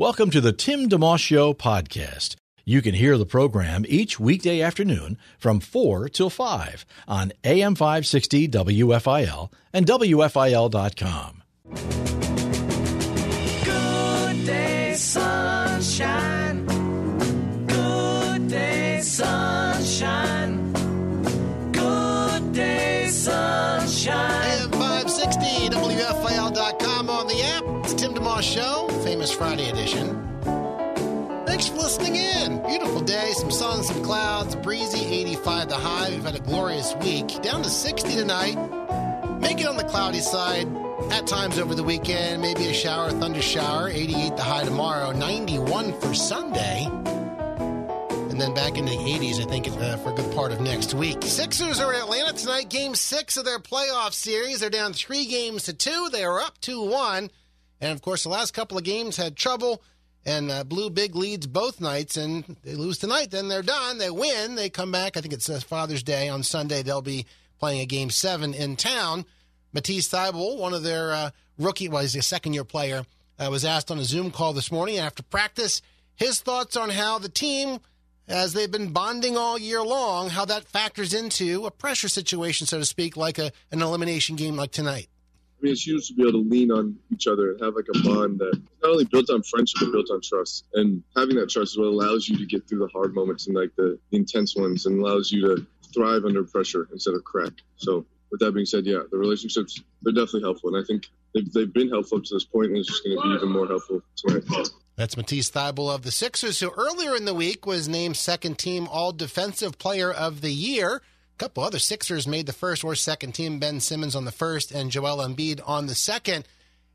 Welcome to the Tim DeMoss Show podcast. You can hear the program each weekday afternoon from 4 till 5 on AM 560 WFIL and WFIL.com. Good day, sunshine. Good day, sunshine. Good day, sunshine. AM 560, WFIL.com on the app. It's Tim DeMoss Show, Famous Friday edition. Thanks for listening in. Beautiful day, some sun, some clouds, breezy, 85 the high. We've had a glorious week. Down to 60 tonight. Make it on the cloudy side. At times over the weekend, maybe a shower, thunder shower. 88 the high tomorrow, 91 for Sunday. And then back into the 80s, I think, uh, for a good part of next week. Sixers are in Atlanta tonight, game six of their playoff series. They're down three games to two. They are up 2 1. And of course, the last couple of games had trouble and uh, blew big leads both nights. And they lose tonight, then they're done. They win. They come back. I think it's uh, Father's Day on Sunday. They'll be playing a game seven in town. Matisse Thybulle, one of their uh, rookie, well, he's a second year player, uh, was asked on a Zoom call this morning after practice his thoughts on how the team, as they've been bonding all year long, how that factors into a pressure situation, so to speak, like a, an elimination game like tonight. I mean, it's huge to be able to lean on each other and have like a bond that not only built on friendship but built on trust. And having that trust is what allows you to get through the hard moments and like the, intense ones, and allows you to thrive under pressure instead of crack. So, with that being said, yeah, the relationships they're definitely helpful, and I think they've, they've been helpful to this point, and it's just going to be even more helpful tonight. That's Matisse Thybulle of the Sixers, who earlier in the week was named second team All Defensive Player of the Year. Couple other Sixers made the first or second team. Ben Simmons on the first and Joel Embiid on the second.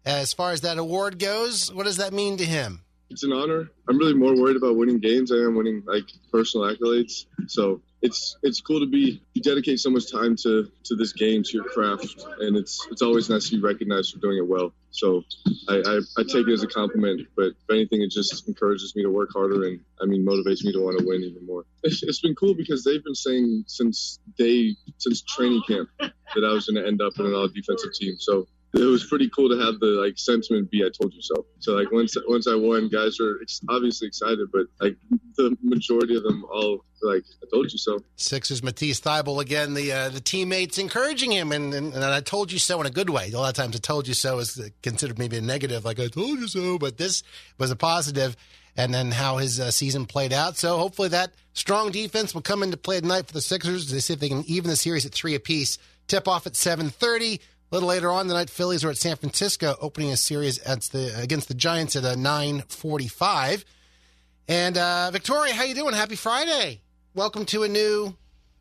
As far as that award goes, what does that mean to him? It's an honor. I'm really more worried about winning games than I am winning like personal accolades. So it's it's cool to be you dedicate so much time to to this game, to your craft, and it's it's always nice to be recognized for doing it well. So I, I, I take it as a compliment, but if anything, it just encourages me to work harder and I mean motivates me to want to win even more. It's, it's been cool because they've been saying since day since training camp that I was going to end up in an all defensive team. So it was pretty cool to have the like sentiment be "I told you so." So like once once I won, guys were ex- obviously excited, but like the majority of them all like "I told you so." Sixers Matisse Thybulle again, the uh, the teammates encouraging him, and, and, and I told you so in a good way. A lot of times, "I told you so" is considered maybe a negative, like "I told you so," but this was a. And then how his uh, season played out. So hopefully that strong defense will come into play tonight for the Sixers. They see if they can even the series at three apiece. Tip off at seven thirty. A little later on tonight, Phillies are at San Francisco, opening a series against the against the Giants at a nine forty-five. And uh, Victoria, how you doing? Happy Friday! Welcome to a new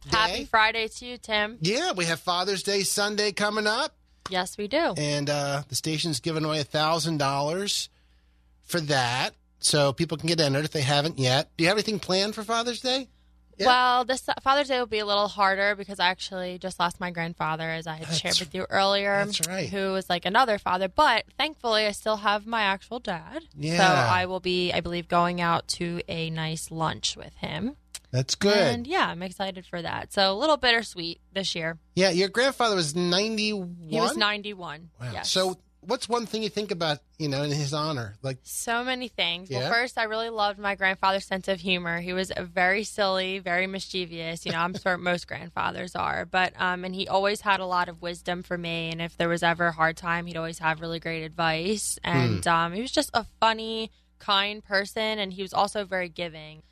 day. Happy Friday to you, Tim. Yeah, we have Father's Day Sunday coming up, Yes, we do. and uh, the station's giving away a thousand dollars for that, so people can get entered if they haven't yet. Do you have anything planned for Father's Day? Yeah. Well, this Father's Day will be a little harder because I actually just lost my grandfather, as I had That's- shared with you earlier, that's right. who was like another father. But thankfully, I still have my actual dad. Yeah. So I will be, I believe, going out to a nice lunch with him. That's good. And yeah, I'm excited for that. So a little bittersweet this year. yeah, your grandfather was ninety-one. He was 91. Wow. Yes. So, what's one thing you think about, you know, in his honor? Like, So many things. Yeah? Well, first, I really loved my grandfather's sense of humor. He was very silly, very mischievous. You know, I'm sure most grandfathers are, but um, and he always had a lot of wisdom for me. And if there was ever a hard time, he'd always have really great advice. And um, he was just a funny, kind person, and he was also very giving.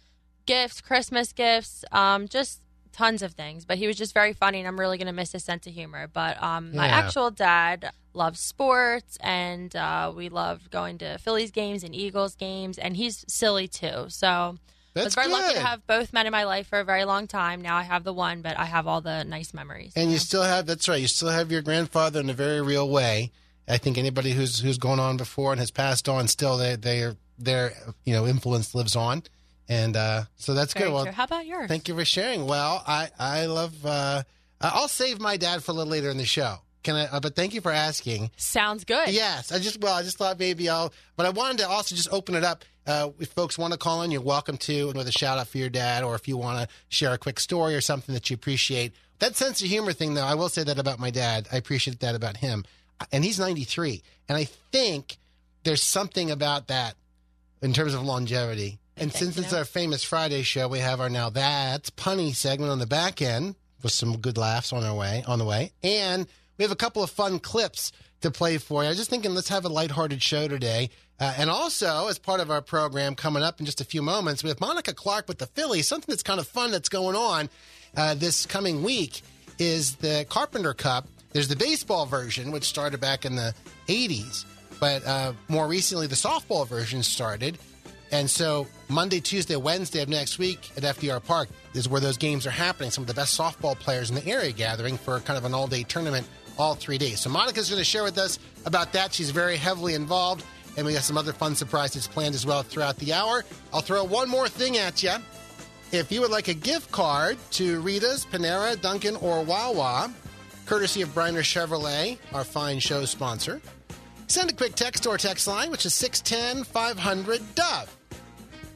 Gifts, Christmas gifts, um, just tons of things. But he was just very funny, and I'm really gonna miss his sense of humor. But um, my Yeah. actual dad loves sports, and uh, we loved going to Phillies games and Eagles games, and he's silly too. So I was That's very lucky to have both men in my life for a very long time. Now I have the one, but I have all the nice memories. and you know? still have that's right. You still have your grandfather in a very real way. I think anybody who's who's gone on before and has passed on still they they are their you know influence lives on, and uh, so that's Very good. Well, true. How about yours? thank you for sharing. Well, I I love. Uh, I'll save my dad for a little later in the show. Can I? Uh, but thank you for asking. Sounds good. Yes, I just well, I just thought maybe I'll. But I wanted to also just open it up. Uh, if folks want to call in, you're welcome to, and with a shout out for your dad, or if you want to share a quick story or something that you appreciate. That sense of humor thing, though, I will say that about my dad. I appreciate that about him, and he's 93, and I think there's something about that in terms of longevity. And since it's our famous Friday show, we have our now that's punny segment on the back end with some good laughs on our way on the way, and we have a couple of fun clips to play for you. I was just thinking, let's have a lighthearted show today. Uh, and also, as part of our program coming up in just a few moments, we have Monica Clark with the Phillies. Something that's kind of fun that's going on uh, this coming week is the Carpenter Cup. There's the baseball version, which started back in the 80s, but uh, more recently, the softball version started. And so Monday, Tuesday, Wednesday of next week at FDR Park is where those games are happening. Some of the best softball players in the area gathering for kind of an all day tournament all three days. So Monica's going to share with us about that. She's very heavily involved. And we got some other fun surprises planned as well throughout the hour. I'll throw one more thing at you. If you would like a gift card to Rita's, Panera, Dunkin', or Wawa, courtesy of Briner Chevrolet, our fine show sponsor, send a quick text or text line, which is 610 500 Dove.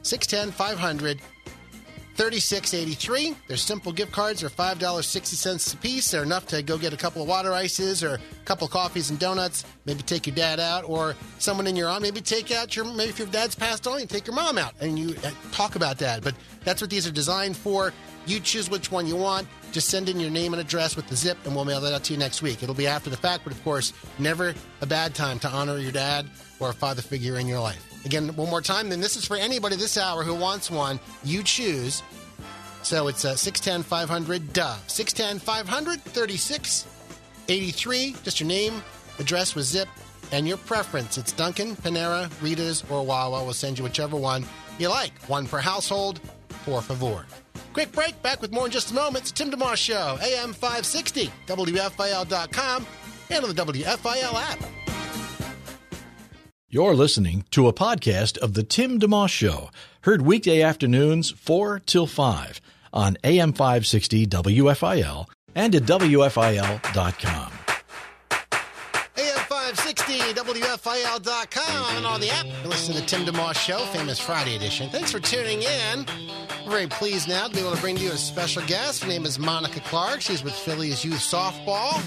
610 500 3683. Their simple gift cards are $5.60 a piece. They're enough to go get a couple of water ices or a couple of coffees and donuts. Maybe take your dad out or someone in your arm. Maybe take out your, maybe if your dad's passed on, you take your mom out and you uh, talk about that. But that's what these are designed for. You choose which one you want. Just send in your name and address with the zip, and we'll mail that out to you next week. It'll be after the fact, but of course, never a bad time to honor your dad or a father figure in your life. Again, one more time, then this is for anybody this hour who wants one. You choose. So it's uh, 610 500 Dove. 610 500 3683. Just your name, address with zip, and your preference. It's Dunkin', Panera, Rita's, or Wawa. We'll send you whichever one you like. One per household, por favor. Quick break. Back with more in just a moment. It's Tim DeMoss Show, AM 560, WFIL.com, and on the WFIL app. You're listening to a podcast of The Tim DeMoss Show, heard weekday afternoons 4 till 5 on AM 560 WFIL and at WFIL.com. AM 560, WFIL.com, and on the app. Listen to the Tim DeMoss Show, famous Friday edition. Thanks for tuning in. We're very pleased now to be able to bring to you a special guest. Her name is Monica Clark. She's with Phillies Youth Softball.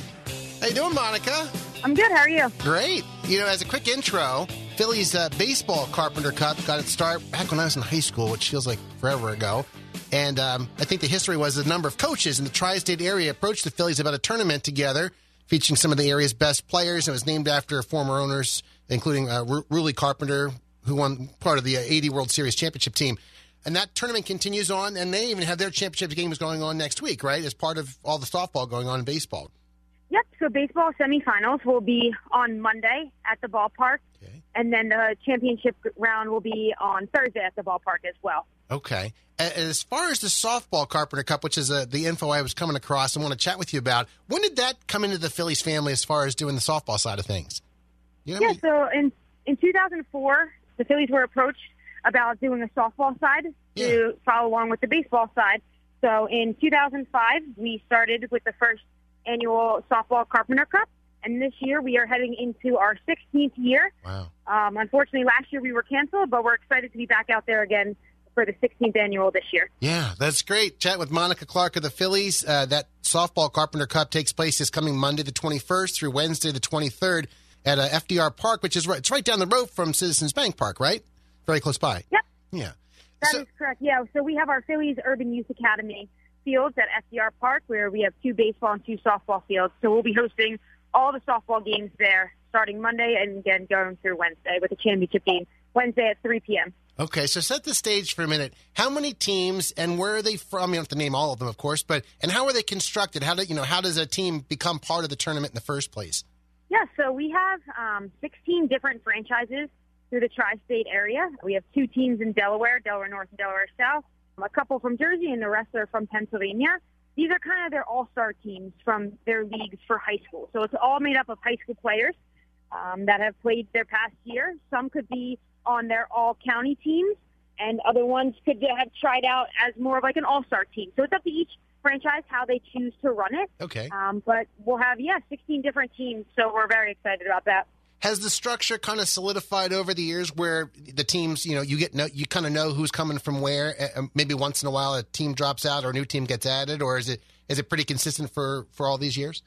How you doing, Monica? I'm good. How are you? Great. You know, as a quick intro, Phillies uh, baseball Carpenter Cup got its start back when I was in high school, which feels like forever ago. And um, I think the history was a number of coaches in the tri-state area approached the Phillies about a tournament together, featuring some of the area's best players. It was named after former owners, including uh, Ru- Ruly Carpenter, who won part of the uh, 80 World Series championship team. And that tournament continues on, and they even have their championship games going on next week, right? As part of all the softball going on in baseball. Yep. So baseball semifinals will be on Monday at the ballpark, and then the championship round will be on Thursday at the ballpark as well. Okay. As far as the softball Carpenter Cup, which is uh, the info I was coming across and want to chat with you about, when did that come into the Phillies family as far as doing the softball side of things? You know, Yeah. So in in 2004, the Phillies were approached about doing a softball side to follow along with the baseball side. So in 2005, we started with the first annual softball Carpenter Cup, and this year we are heading into our 16th year. Wow. Um, unfortunately, last year we were canceled, but we're excited to be back out there again for the 16th annual this year. Yeah, that's great. Chat with Monica Clark of the Phillies. Uh, that softball Carpenter Cup takes place this coming Monday, the 21st, through Wednesday, the 23rd, at uh, FDR Park, which is right. It's right down the road from Citizens Bank Park, right? Very close by. Yep. Yeah. That is correct. Yeah. So we have our Phillies Urban Youth Academy fields at FDR Park, where we have two baseball and two softball fields. So we'll be hosting all the softball games there starting Monday and again going through Wednesday with the championship game Wednesday at 3 p.m. Okay, so set the stage for a minute. How many teams and where are they from? You don't have to name all of them, of course, but and how are they constructed? How do you know? How does a team become part of the tournament in the first place? Yeah, so we have um, 16 different franchises through the tri-state area. We have two teams in Delaware, Delaware North and Delaware South, a couple from Jersey, and the rest are from Pennsylvania. These are kind of their all-star teams from their leagues for high school. So it's all made up of high school players um, that have played their past year. Some could be on their all county teams, and other ones could have tried out as more of like an all star team. So it's up to each franchise how they choose to run it. Okay. Um, but we'll have yeah, 16 different teams, so we're very excited about that. Has the structure kind of solidified over the years where the teams, you know, you get no, you kind of know who's coming from where? Uh, Maybe once in a while a team drops out or a new team gets added, or is it is it pretty consistent for for all these years?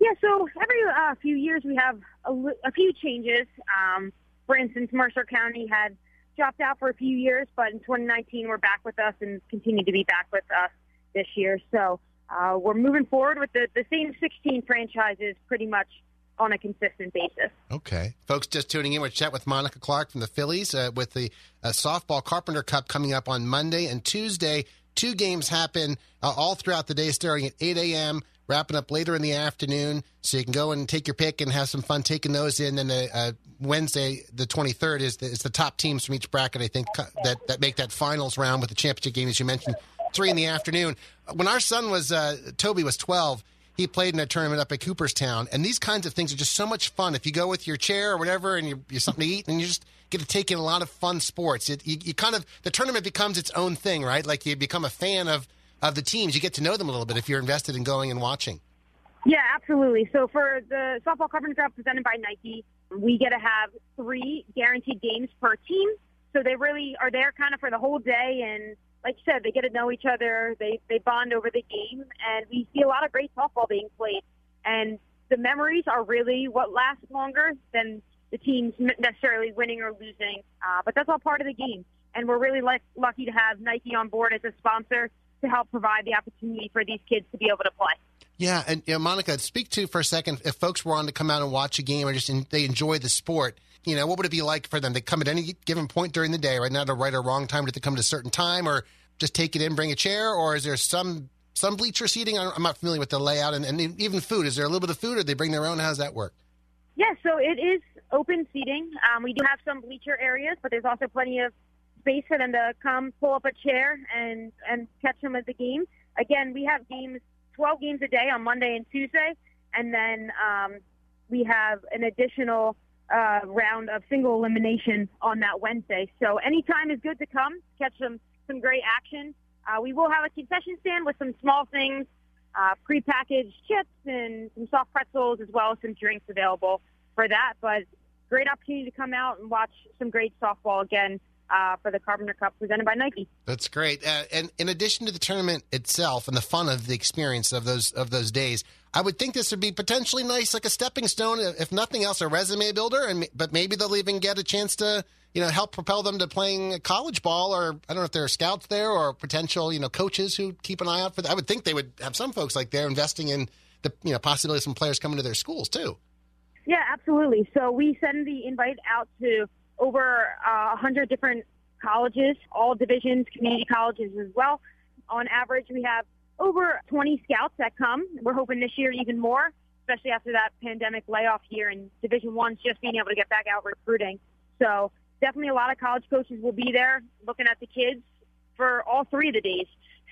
Yeah, so every uh, few years we have a, a few changes. Um, for instance, Mercer County had dropped out for a few years, but in 2019 we're back with us and continue to be back with us this year. So uh, we're moving forward with the, the same 16 franchises pretty much on a consistent basis. Okay. Folks just tuning in, we're chat with Monica Clark from the Phillies uh, with the uh, Softball Carpenter Cup coming up on Monday and Tuesday. Two games happen uh, all throughout the day, starting at 8 a.m., wrapping up later in the afternoon. So you can go and take your pick and have some fun taking those in. And uh, uh, Wednesday, the 23rd, is the, is the top teams from each bracket, I think, that, that make that finals round with the championship game, as you mentioned, 3 in the afternoon. When our son was, uh, Toby was 12, he played in a tournament up at Cooperstown, and these kinds of things are just so much fun. If you go with your chair or whatever, and you you something to eat, and you just get to take in a lot of fun sports. It, you, you kind of the tournament becomes its own thing, right? Like you become a fan of of the teams. You get to know them a little bit if you're invested in going and watching. Yeah, absolutely. So for the softball Carpenter Cup presented by Nike, we get to have three guaranteed games per team. So they really are there kind of for the whole day, and like you said, they get to know each other. They they bond over the game, and we see a lot of great softball being played. And the memories are really what lasts longer than the teams necessarily winning or losing. Uh, but that's all part of the game, and we're really lucky to have Nike on board as a sponsor to help provide the opportunity for these kids to be able to play. Yeah, and you know, Monica, speak to for a second if folks were on to come out and watch a game or just in, they enjoy the sport. You know, what would it be like for them? to come at any given point during the day, right? Not a right or wrong time. Do they come at a certain time, or just take it in, bring a chair, or is there some some bleacher seating? I'm not familiar with the layout, and, and even food. Is there a little bit of food, or they bring their own? How does that work? Yeah, so it is open seating. Um, we do have some bleacher areas, but there's also plenty of space for them to come pull up a chair and and catch them at the game. Again, we have games, 12 games a day on Monday and Tuesday, and then um, we have an additional uh, round of single elimination on that Wednesday. So anytime is good to come catch some some great action. Uh, we will have a concession stand with some small things, uh, prepackaged chips and some soft pretzels, as well as some drinks available for that. But great opportunity to come out and watch some great softball again uh, for the Carpenter Cup presented by Nike. That's great. Uh, and in addition to the tournament itself and the fun of the experience of those of those days, I would think this would be potentially nice, like a stepping stone, if nothing else, a resume builder. And but maybe they'll even get a chance to you know help propel them to playing college ball, or I don't know if there are scouts there or potential you know coaches who keep an eye out for that. I would think they would have some folks like they're investing in the you know possibility of some players coming to their schools too. Yeah, absolutely. So we send the invite out to over uh, 100 different colleges, all divisions, community colleges as well. On average, we have over 20 scouts that come. We're hoping this year even more, especially after that pandemic layoff year and Division One's just being able to get back out recruiting. So definitely a lot of college coaches will be there looking at the kids for all three of the days.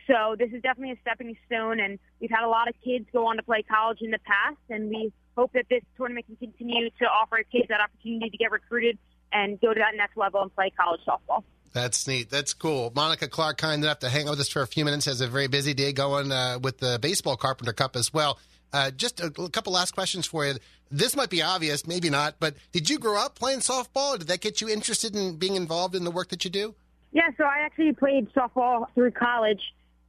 So this is definitely a stepping stone, and we've had a lot of kids go on to play college in the past, and we hope that this tournament can continue to offer kids that opportunity to get recruited and go to that next level and play college softball. That's neat. That's cool. Monica Clark, kind enough to hang out with us for a few minutes, has a very busy day going uh, with the Baseball Carpenter Cup as well. Uh, just a, a couple last questions for you. This might be obvious, maybe not, but did you grow up playing softball? Did that get you interested in being involved in the work that you do? Yeah, so I actually played softball through college,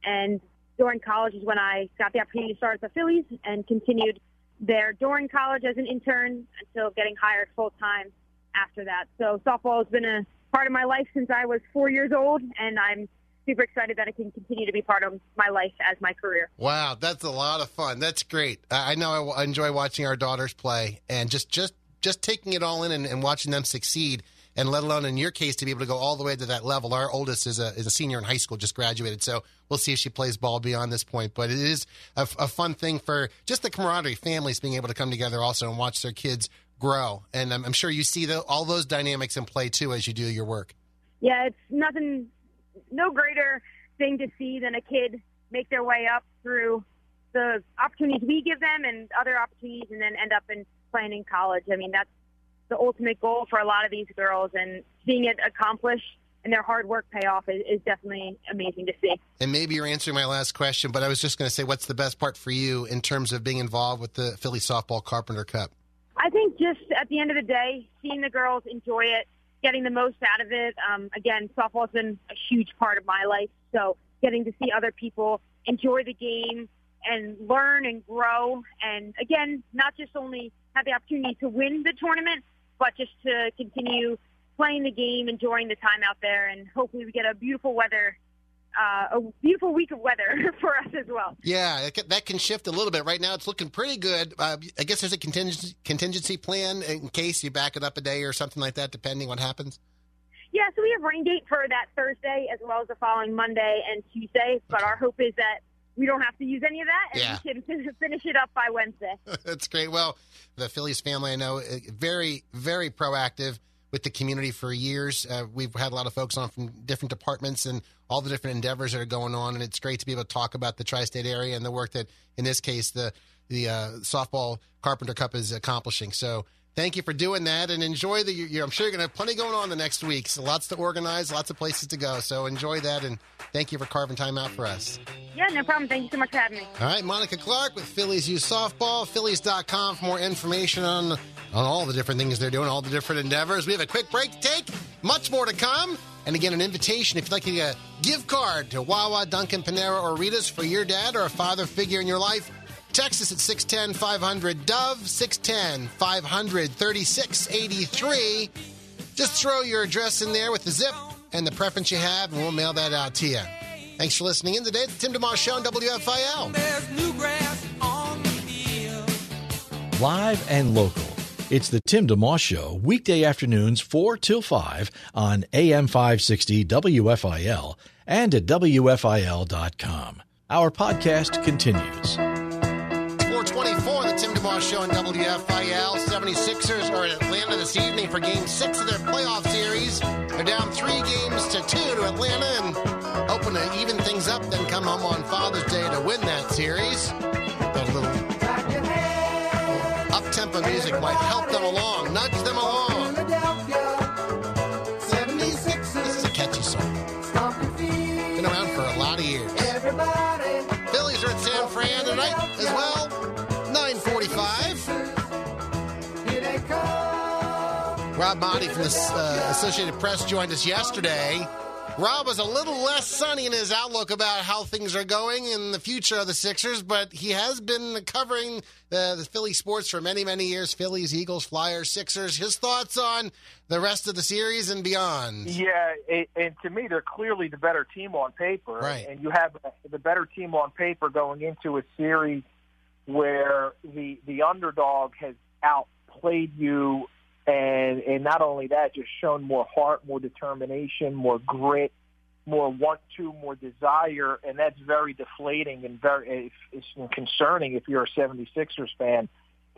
and during college is when I got the opportunity to start at the Phillies and continued there during college as an intern until getting hired full time after that. So softball has been a part of my life since I was four years old, and I'm super excited that it can continue to be part of my life as my career. Wow, that's a lot of fun. That's great. I know I enjoy watching our daughters play and just just just taking it all in and, and watching them succeed. And let alone in your case to be able to go all the way to that level. Our oldest is a is a senior in high school, just graduated, so we'll see if she plays ball beyond this point. But it is a, a fun thing for just the camaraderie, families being able to come together also and watch their kids grow. And I'm, I'm sure you see the, all those dynamics in play too as you do your work. Yeah, it's nothing, no greater thing to see than a kid make their way up through the opportunities we give them and other opportunities and then end up in playing in college. I mean, that's the ultimate goal for a lot of these girls, and seeing it accomplished and their hard work pay off is, is definitely amazing to see. And maybe you're answering my last question, but I was just going to say, what's the best part for you in terms of being involved with the Philly Softball Carpenter Cup? I think just at the end of the day, seeing the girls enjoy it, getting the most out of it. Um, again, softball's been a huge part of my life, so getting to see other people enjoy the game and learn and grow, and again, not just only have the opportunity to win the tournament, but just to continue playing the game, enjoying the time out there, and hopefully we get a beautiful weather, uh, a beautiful week of weather for us as well. Yeah, that can shift a little bit. Right now, it's looking pretty good. Uh, I guess there's a contingency, contingency plan in case you back it up a day or something like that, depending what happens. Yeah, so we have rain date for that Thursday as well as the following Monday and Tuesday. But our hope is that we don't have to use any of that, and Yeah. we can finish it up by Wednesday. That's great. Well, the Phillies family, I know, uh, very, very proactive with the community for years. Uh, we've had a lot of folks on from different departments and all the different endeavors that are going on, and it's great to be able to talk about the tri-state area and the work that, in this case, the the uh, softball Carpenter Cup is accomplishing. So. Thank you for doing that, and enjoy the. You're, I'm sure you're going to have plenty going on the next week. So lots to organize, lots of places to go. So enjoy that, and thank you for carving time out for us. Yeah, no problem. Thank you so much for having me. All right, Monica Clark with Phillies Youth Softball, Phillies.com for more information on, on all the different things they're doing, all the different endeavors. We have a quick break to take, much more to come. And again, an invitation if you'd like to get a gift card to Wawa, Dunkin', Panera, or Rita's for your dad or a father figure in your life. Text us at 610 500 Dove, 610 500 3683. Just throw your address in there with the zip and the preference you have, and we'll mail that out to you. Thanks for listening in today. It's the Tim DeMoss Show on WFIL. Live and local. It's the Tim DeMoss Show, weekday afternoons 4 till 5 on AM 560 WFIL and at WFIL.com. Our podcast continues. 424, the Show on WFIL. 76ers are in Atlanta this evening for game six of their playoff series. They're down three games to two to Atlanta and hoping to even things up, then come home on Father's Day to win that series. A little up tempo music might help them along, nudge them along. 76. This is a catchy song. Been around for a lot of years. Phillies are at San Fran tonight as well. Rob Maaddi from the uh, Associated Press joined us yesterday. Rob was a little less sunny in his outlook about how things are going in the future of the Sixers, but he has been covering uh, the Philly sports for many, many years. Phillies, Eagles, Flyers, Sixers. His thoughts on the rest of the series and beyond. Yeah, it, and to me, they're clearly the better team on paper. Right. And you have the better team on paper going into a series where the the underdog has outplayed you, and and not only that, just shown more heart, more determination, more grit, more want to, more desire, and that's very deflating and very it's, concerning if you're a 76ers fan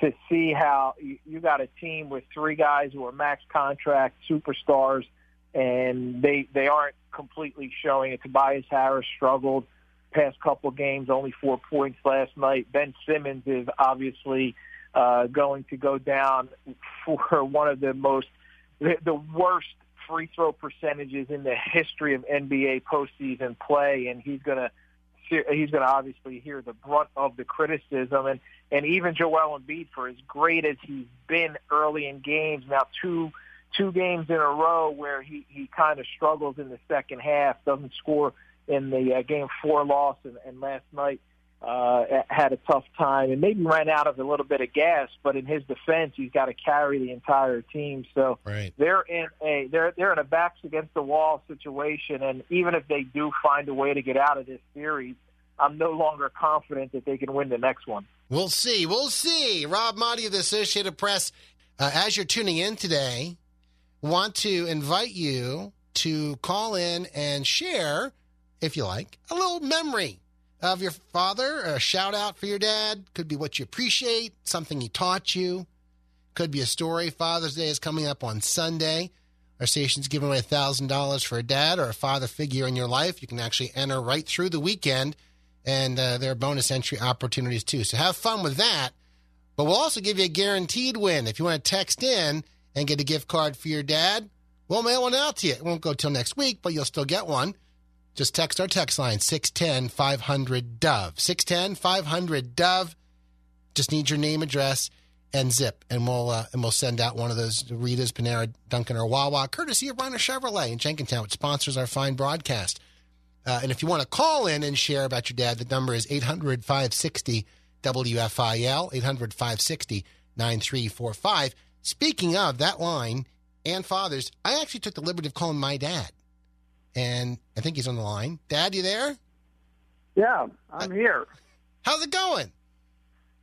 to see how you got a team with three guys who are max contract superstars, and they they aren't completely showing it. Tobias Harris struggled past couple games, only four points last night. Ben Simmons is obviously uh, going to go down for one of the most the, worst free throw percentages in the history of NBA postseason play, and he's going to he's going to obviously hear the brunt of the criticism. And and even Joel Embiid, for as great as he's been early in games, now two two games in a row where he he kind of struggles in the second half, doesn't score in the uh, game four loss, and, and last night uh, had a tough time and maybe ran out of a little bit of gas. But in his defense, he's got to carry the entire team. So Right. they're in a they're they're in a backs against the wall situation, and even if they do find a way to get out of this series, I'm no longer confident that they can win the next one. We'll see. We'll see. Rob Maaddi of the Associated Press. Uh, as you're tuning in today, want to invite you to call in and share, if you like, a little memory of your father, a shout out for your dad. Could be what you appreciate, something he taught you. Could be a story. Father's Day is coming up on Sunday. Our station's giving away $1,000 for a dad or a father figure in your life. You can actually enter right through the weekend, and uh, there are bonus entry opportunities too. So have fun with that. But we'll also give you a guaranteed win if you want to text in and get a gift card for your dad, we'll mail one out to you. It won't go till next week, but you'll still get one. Just text our text line 610 500 Dove. 610 500 Dove. Just need your name, address, and zip, and we'll uh, and we'll send out one of those Rita's, Panera, Dunkin', or Wawa, courtesy of Reiner Chevrolet in Jenkintown, which sponsors our fine broadcast. Uh, and if you want to call in and share about your dad, the number is 800 560 WFIL, 800 560 9345. Speaking of that line and fathers, I actually took the liberty of calling my dad. And I think he's on the line. Dad, you there? Yeah, I'm here. How's it going?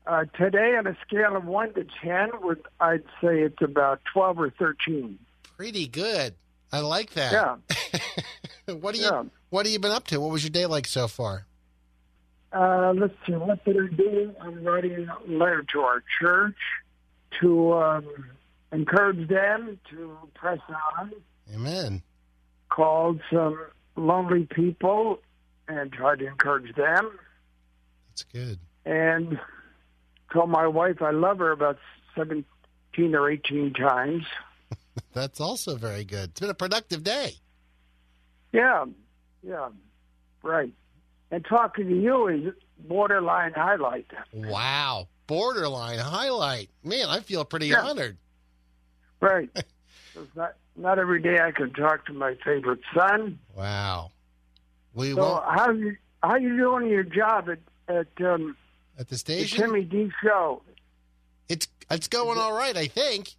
Uh, today, on a scale of 1 to 10, would I'd say it's about 12 or 13. Pretty good. I like that. Yeah. what do you Yeah. What have you been up to? What was your day like so far? Uh, let's see, what did I do? I'm writing a letter to our church to um, encourage them to press on, Amen. Called some lonely people and tried to encourage them, That's good. and told my wife I love her about 17 or 18 times. That's also very good. It's been a productive day. Yeah, yeah, right. And talking to you is borderline highlight. Wow. Borderline highlight. Man, I feel pretty Yeah. honored. Right. not not every day I can talk to my favorite son. Wow. We So won't how you how you doing your job at at um, at the the station. Timmy D show? It's it's going all right, I think.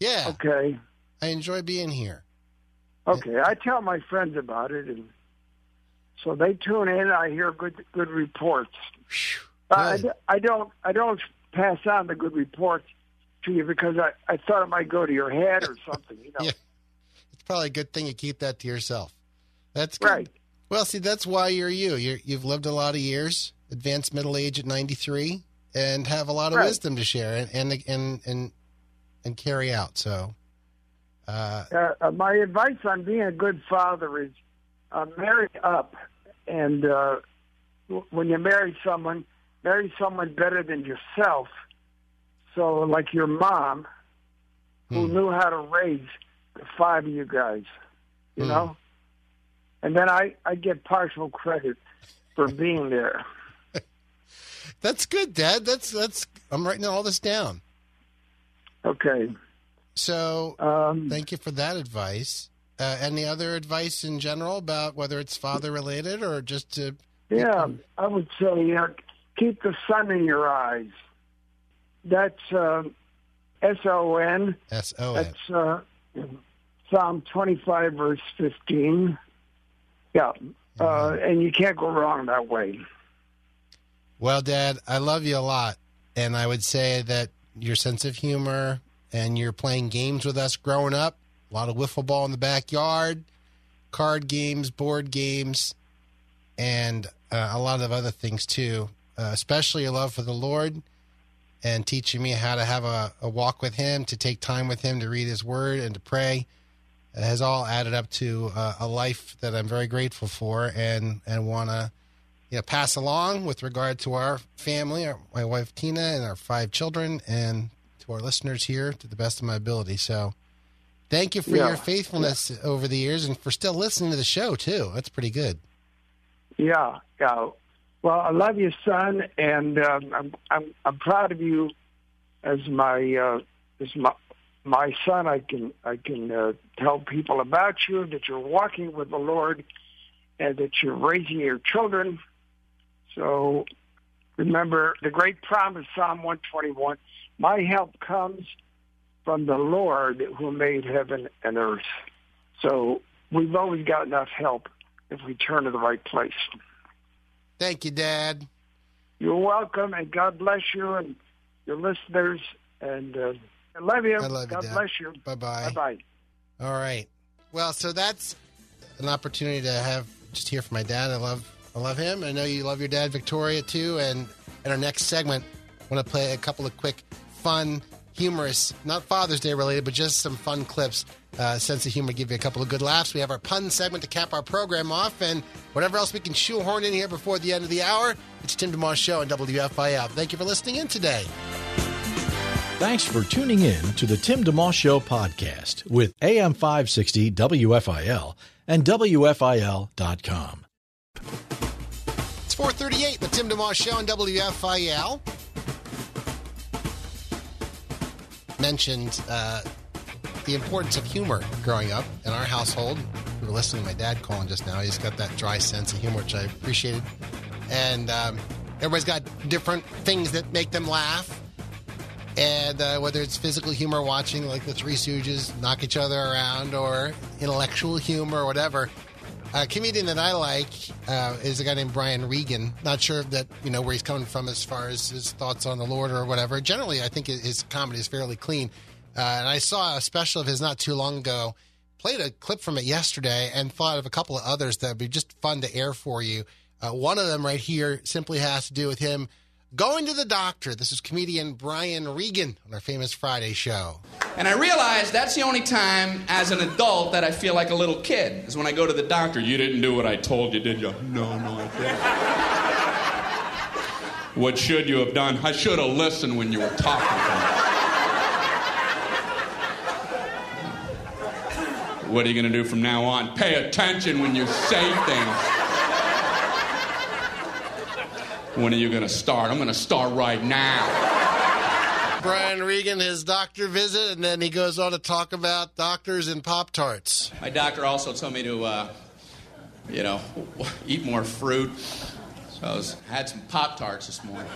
Yeah. Okay, I enjoy being here. okay. I tell my friends about it, and so they tune in. I hear good good reports. Uh, I, I don't I don't pass on the good reports to you because I, I thought it might go to your head or something. You know, Yeah. It's probably a good thing you keep that to yourself. That's good. right? Well, see, that's why you're you. You're, you've lived a lot of years, advanced middle age at 93, and have a lot of Right. wisdom to share and and and and, and carry out. So, uh, Uh, uh, my advice on being a good father is uh, marry up, and uh, w- when you marry someone, marry someone better than yourself. So, like your mom, who Hmm. knew how to raise the five of you guys, you Hmm. know. And then I I get partial credit for being there. that's good, Dad. That's that's. I'm writing all this down. Okay. So, Um, thank you for that advice. Uh, any other advice in general about whether it's father related or just to? Yeah, I would say uh, keep the sun in your eyes. That's uh, S O N. S O N. That's uh, Psalm 25, verse 15. Yeah, uh, and you can't go wrong that way. Well, Dad, I love you a lot, and I would say that your sense of humor and you're playing games with us growing up. A lot of wiffle ball in the backyard, card games, board games, and uh, a lot of other things too. Uh, especially your love for the Lord and teaching me how to have a, a walk with Him, to take time with Him, to read His Word, and to pray. It has all added up to uh, a life that I'm very grateful for, and and want to you know, pass along with regard to our family, our, my wife Tina, and our five children, and to our listeners here to the best of my ability. So, thank you for Yeah. your faithfulness over the years and for still listening to the show too. That's pretty good. Yeah, yeah. Well, I love you, son, and um, I'm I'm I'm proud of you as my uh, as my my son. I can I can uh, tell people about you that you're walking with the Lord, and that you're raising your children. So remember the great promise, Psalm 121. My help comes from the Lord who made heaven and earth. So we've always got enough help if we turn to the right place. Thank you, Dad. You're welcome, and God bless you and your listeners. And uh, I love you. I love you, God Dad. bless you. Bye bye. Bye bye. All right. Well, so that's an opportunity to have just hear from my dad. I love I love him. I know you love your dad, Victoria, too. And in our next segment, I want to play a couple of quick, fun, humorous, not Father's Day related, but just some fun clips. Uh, sense of humor, give you a couple of good laughs. We have our pun segment to cap our program off, and whatever else we can shoehorn in here before the end of the hour. It's Tim DeMoss Show on WFIL. Thank you for listening in today. Thanks for tuning in to the Tim DeMoss Show podcast with AM 560 WFIL and WFIL.com. It's 438, the Tim DeMoss Show on WFIL. Mentioned uh, the importance of humor growing up in our household. We were listening to my dad calling just now. He's got that dry sense of humor, which I appreciated. And um, everybody's got different things that make them laugh. And uh, whether it's physical humor, watching like the Three Stooges knock each other around, or intellectual humor, or whatever. A comedian that I like uh, is a guy named Brian Regan. Not sure that you know where he's coming from as far as his thoughts on the Lord or whatever. Generally, I think his comedy is fairly clean. Uh, and I saw a special of his not too long ago. Played a clip from it yesterday and thought of a couple of others that would be just fun to air for you. Uh, one of them right here simply has to do with him going to the doctor. This is comedian Brian Regan on our famous Friday show. And I realized that's the only time as an adult that I feel like a little kid is when I go to the doctor. You didn't do what I told you, did you? No, no, I didn't. what should you have done? I should have listened when you were talking to me. What are you going to do from now on? Pay attention when you say things. When are you going to start? I'm going to start right now. Brian Regan, his doctor visit, and then he goes on to talk about doctors and Pop Tarts. My doctor also told me to, uh, you know, eat more fruit. So I was, had some Pop Tarts this morning.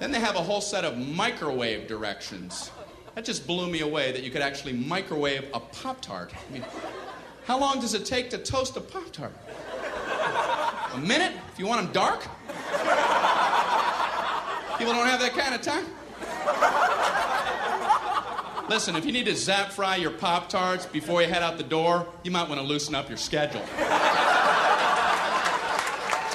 then they have a whole set of microwave directions. That just blew me away that you could actually microwave a Pop Tart. I mean, how long does it take to toast a Pop Tart? A minute? If you want them dark? People don't have that kind of time. Listen, if you need to zap fry your Pop Tarts before you head out the door, you might want to loosen up your schedule.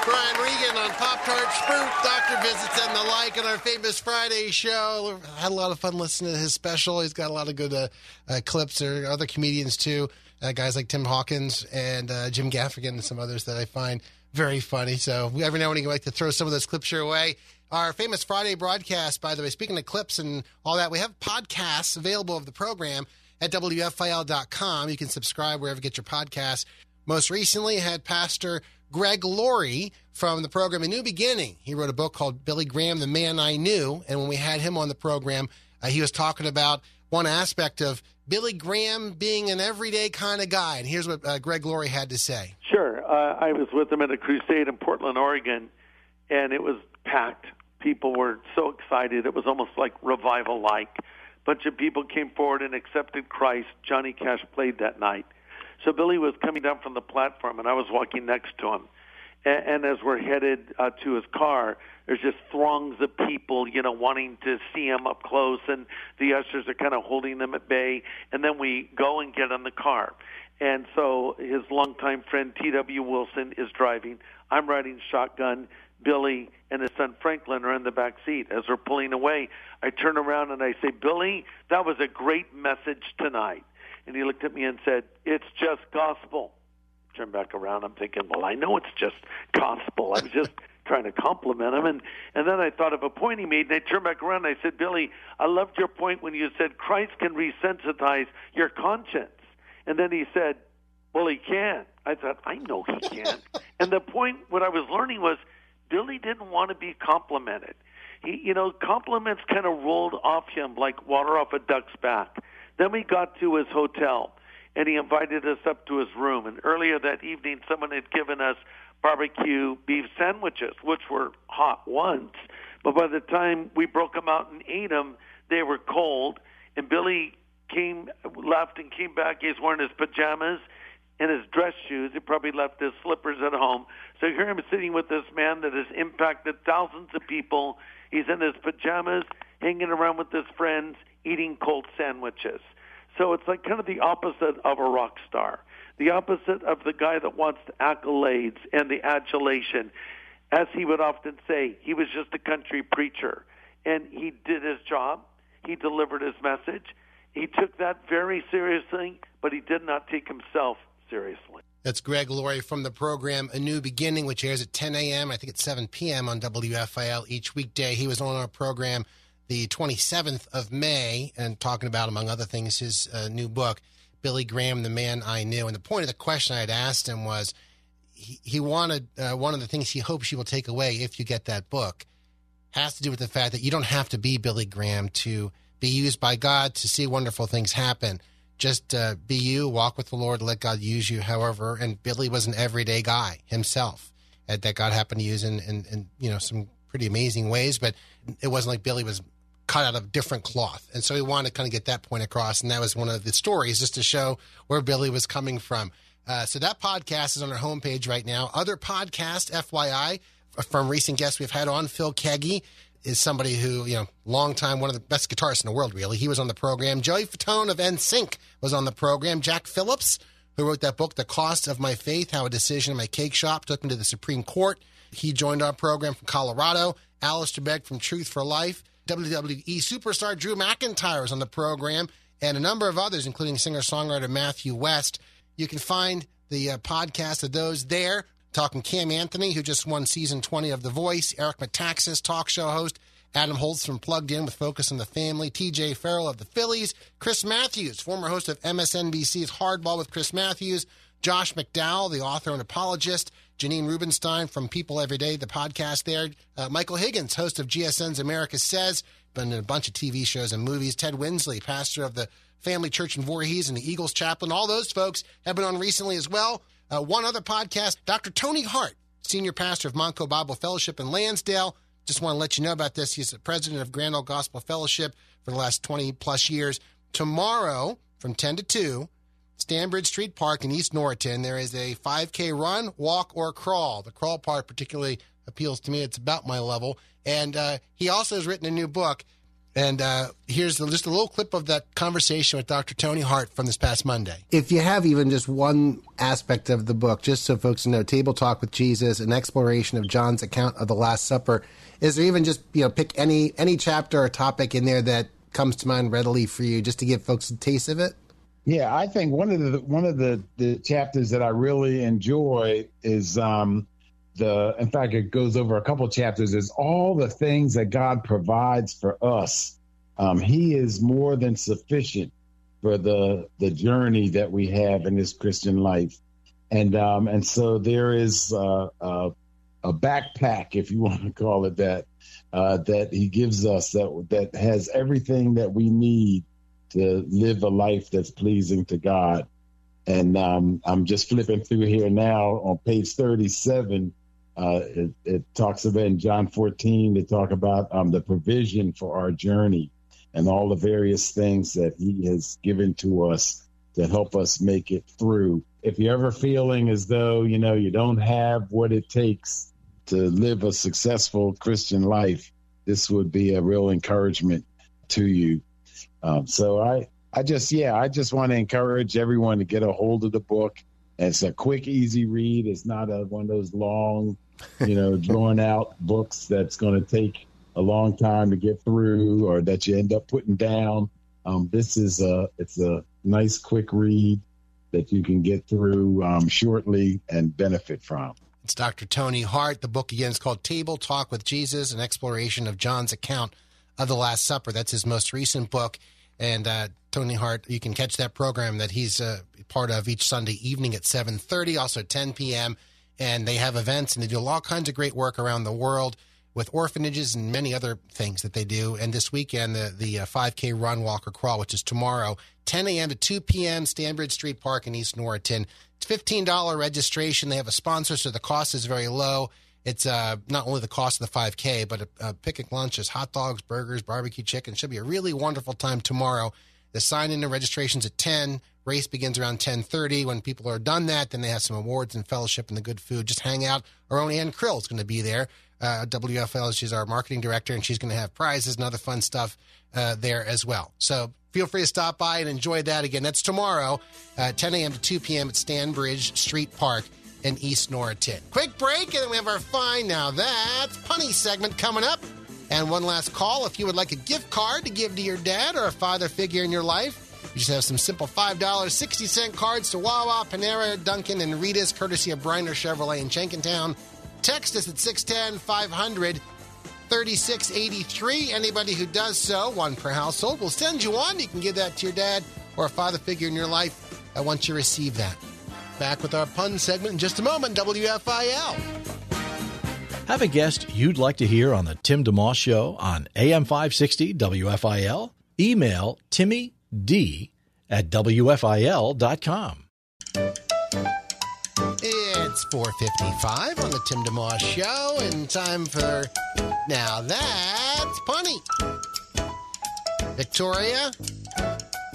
Brian Regan on Pop Tart Fruit, doctor visits, and the like on our famous Friday show. Had a lot of fun listening to his special. He's got a lot of good uh, uh, clips. There are other comedians too, uh, guys like Tim Hawkins and uh, Jim Gaffigan and some others that I find very funny. So every now and then we like to throw some of those clips your way. Our famous Friday broadcast, by the way, speaking of clips and all that, we have podcasts available of the program at WFIL.com. You can subscribe wherever you get your podcasts. Most recently had Pastor Greg Laurie from the program A New Beginning. He wrote a book called Billy Graham, The Man I Knew. And when we had him on the program, uh, he was talking about one aspect of Billy Graham being an everyday kind of guy. And here's what uh, Greg Laurie had to say. Sure. Uh, I was with him at a crusade in Portland, Oregon, and it was packed. People were so excited. It was almost like revival like. A bunch of people came forward and accepted Christ. Johnny Cash played that night. So Billy was coming down from the platform, and I was walking next to him. And, and as we're headed uh, to his car, there's just throngs of people, you know, wanting to see him up close, and the ushers are kind of holding them at bay. And then we go and get in the car. And so his longtime friend T.W. Wilson is driving. I'm riding shotgun. Billy and his son Franklin are in the back seat. As we're pulling away, I turn around and I say, Billy, that was a great message tonight. And he looked at me and said, It's just gospel. Turn back around. I'm thinking, Well, I know it's just gospel. I was just trying to compliment him. And, and then I thought of a point he made, and I turned back around and I said, Billy, I loved your point when you said Christ can resensitize your conscience. And then he said, Well, he can. I thought, I know he can. and the point, what I was learning was, Billy didn't want to be complimented. He, you know, compliments kind of rolled off him like water off a duck's back. Then we got to his hotel, and he invited us up to his room. And earlier that evening, someone had given us barbecue beef sandwiches, which were hot once, but by the time we broke them out and ate them, they were cold. And Billy came, left, and came back. He's wearing his pajamas and his dress shoes. He probably left his slippers at home. So here I'm sitting with this man that has impacted thousands of people. He's in his pajamas, hanging around with his friends, eating cold sandwiches. So it's like kind of the opposite of a rock star, the opposite of the guy that wants the accolades and the adulation. As he would often say, he was just a country preacher. And he did his job. He delivered his message. He took that very seriously, but he did not take himself seriously. That's Greg Laurie from the program A New Beginning, which airs at 10 a.m. I think it's 7 p.m. on WFIL each weekday. He was on our program the 27th of May and talking about, among other things, his uh, new book, Billy Graham, The Man I Knew. And the point of the question I had asked him was he, he wanted uh, one of the things he hopes you will take away if you get that book has to do with the fact that you don't have to be Billy Graham to be used by God to see wonderful things happen just uh, be you, walk with the Lord, let God use you. However, and Billy was an everyday guy himself that God happened to use in, in, in, you know some pretty amazing ways, but it wasn't like Billy was cut out of different cloth. And so he wanted to kind of get that point across, and that was one of the stories just to show where Billy was coming from. Uh, so that podcast is on our homepage right now. Other podcast, FYI, from recent guests we've had on, Phil Keaggy is somebody who, you know, long time, one of the best guitarists in the world, really. He was on the program. Joey Fatone of NSYNC was on the program. Jack Phillips, who wrote that book, The Cost of My Faith, How a Decision in My Cake Shop Took Me to the Supreme Court. He joined our program from Colorado. Alistair Begg from Truth for Life. WWE superstar Drew McIntyre is on the program, and a number of others, including singer songwriter Matthew West. You can find the uh, podcast of those there talking Cam Anthony, who just won season 20 of The Voice, Eric Metaxas, talk show host, Adam Holz from Plugged In with Focus on the Family, TJ Farrell of the Phillies, Chris Matthews, former host of MSNBC's Hardball with Chris Matthews, Josh McDowell, the author and apologist, Janine Rubenstein from People Every Day, the podcast there, uh, Michael Higgins, host of GSN's America Says, been in a bunch of TV shows and movies, Ted Winsley, pastor of the Family Church in Voorhees and the Eagles Chaplain. All those folks have been on recently as well. Uh, one other podcast, Dr. Tony Hart, senior pastor of Montco Bible Fellowship in Lansdale. Just want to let you know about this. He's the president of Grand Old Gospel Fellowship for the last 20 plus years. Tomorrow, from 10 to 2, Stanbridge Street Park in East Norriton, there is a 5K run, walk, or crawl. The crawl part particularly appeals to me. It's about my level. And uh, he also has written a new book and uh, here's the, just a little clip of that conversation with Dr. Tony Hart from this past Monday. If you have even just one aspect of the book, just so folks know, Table Talk with Jesus, an exploration of John's account of the Last Supper, is there even just you know pick any any chapter or topic in there that comes to mind readily for you, just to give folks a taste of it? Yeah, I think one of the one of the, the chapters that I really enjoy is um, the in fact it goes over a couple chapters is all the things that god provides for us. Um, he is more than sufficient for the the journey that we have in this christian life. And um, and so there is uh, uh, a backpack if you want to call it that uh, that he gives us that that has everything that we need to live a life that's pleasing to god and um, I'm just flipping through here now on page 37 uh, it, it, talks about in John 14, they talk about um, the provision for our journey and all the various things that He has given to us to help us make it through. If you're ever feeling as though, you know, you don't have what it takes to live a successful Christian life, this would be a real encouragement to you. Um, so I, I just, yeah, I just want to encourage everyone to get a hold of the book. It's a quick, easy read. It's not a, one of those long you know, drawn out books that's going to take a long time to get through or that you end up putting down. Um, this is a it's a nice quick read that you can get through um, shortly and benefit from. It's Dr. Tony Hart. The book again is called Table Talk with Jesus, an exploration of John's account of the Last Supper. That's his most recent book. And uh, Tony Hart, you can catch that program that he's uh, part of each Sunday evening at 7.30, also 10 p.m and they have events and they do all kinds of great work around the world with orphanages and many other things that they do. And this weekend, the the uh, 5K run, walk, or crawl, which is tomorrow, 10 a.m. to 2 p.m., Stanbridge Street Park in East Norriton. It's $15 registration. They have a sponsor, so the cost is very low. It's uh, not only the cost of the 5K, but a, a picnic lunch is hot dogs, burgers, barbecue chicken. Should be a really wonderful time tomorrow. The sign in and registration's at 10. Race begins around 10:30. When people are done that, then they have some awards and fellowship and the good food. Just hang out. Our own Ann Krill is going to be there. Uh, WFL, she's our marketing director, and she's going to have prizes and other fun stuff uh, there as well. So feel free to stop by and enjoy that again. That's tomorrow, uh, 10 a.m. to 2 p.m. at Stanbridge Street Park in East Norriton. Quick break, and then we have our fine now. That's punny segment coming up. And one last call if you would like a gift card to give to your dad or a father figure in your life You just have some simple $5, 60 cent cards to Wawa, Panera, Dunkin', and Rita's, courtesy of Bryner Chevrolet in Jenkintown. Text us at 610 500 3683. Anybody who does so, one per household, will send you one. You can give that to your dad or a father figure in your life wants you receive that. Back with our pun segment in just a moment, WFIL. Have a guest you'd like to hear on the Tim DeMoss Show on AM 560 WFIL? Email Timmy D at WFIL.com. It's 4.55 on the Tim DeMoss Show, and time for Now That's Punny. Victoria,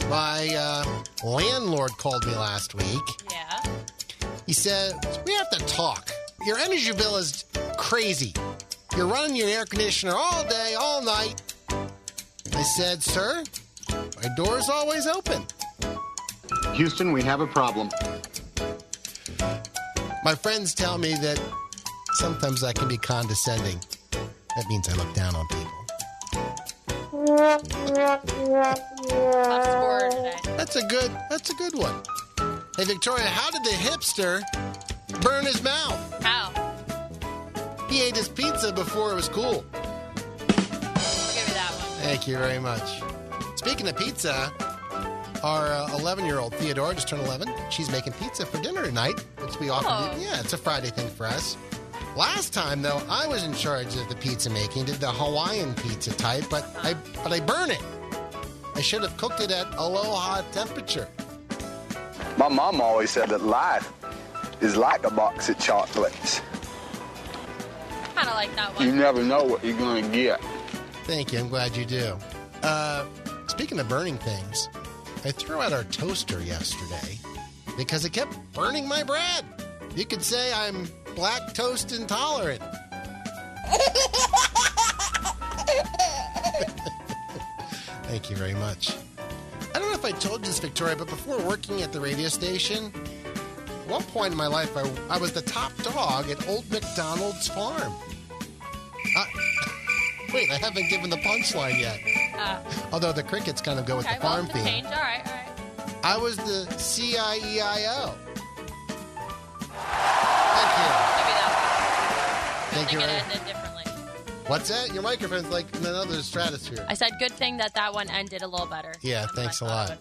my uh, landlord called me last week. Yeah. He said, We have to talk. Your energy bill is crazy. You're running your air conditioner all day, all night. I said, Sir, my door is always open. Houston, we have a problem. My friends tell me that sometimes I can be condescending. That means I look down on people. That's a good that's a good one. Hey Victoria, how did the hipster burn his mouth? How? He ate his pizza before it was cool. Give you that one. Thank you very much. Speaking of pizza, our uh, 11 year old Theodora just turned 11. She's making pizza for dinner tonight, which we often Oh. do. Yeah, it's a Friday thing for us. Last time though, I was in charge of the pizza making, did the Hawaiian pizza type, but I but I burn it. I should have cooked it at aloha temperature. My mom always said that life is like a box of chocolates. Kind of like that one. You never know what you're going to get. Thank you. I'm glad you do. Uh, speaking of burning things, I threw out our toaster yesterday because it kept burning my bread. You could say I'm black toast intolerant. Thank you very much. I if I told you this, Victoria, but before working at the radio station, at one point in my life, I, I was the top dog at Old McDonald's farm. Uh, wait, I haven't given the punchline yet. Uh, Although the crickets kind of go with okay, the farm well, theme. change. All right, all right. I was the CIEIO. Thank you. Thank you. differently. What's that? Your microphone's like in another stratosphere. I said good thing that that one ended a little better. Yeah, thanks a lot. Uh,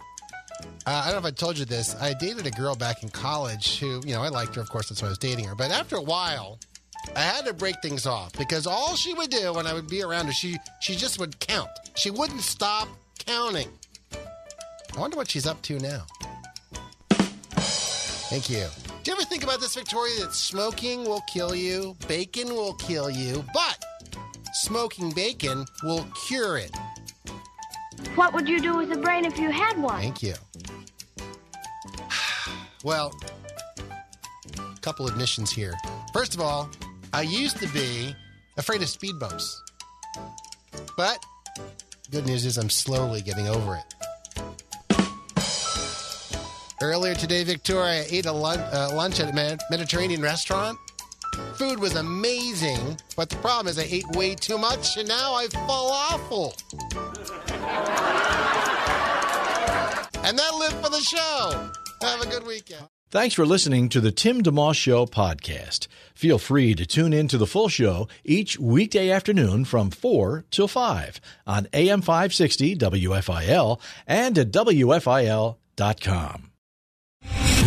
I don't know if I told you this. I dated a girl back in college who, you know, I liked her, of course, that's why I was dating her. But after a while, I had to break things off because all she would do when I would be around her, she she just would count. She wouldn't stop counting. I wonder what she's up to now. Thank you. Do you ever think about this, Victoria, that smoking will kill you, bacon will kill you, but smoking bacon will cure it? What would you do with a brain if you had one? Thank you. Well, a couple admissions here. First of all, I used to be afraid of speed bumps. But good news is I'm slowly getting over it. Earlier today, Victoria ate a lun- uh, lunch at a Mediterranean restaurant. Food was amazing, but the problem is I ate way too much and now I fall awful. And that'll it for the show. Have a good weekend. Thanks for listening to the Tim DeMoss Show podcast. Feel free to tune in to the full show each weekday afternoon from 4 till 5 on AM 560 WFIL and at WFIL.com.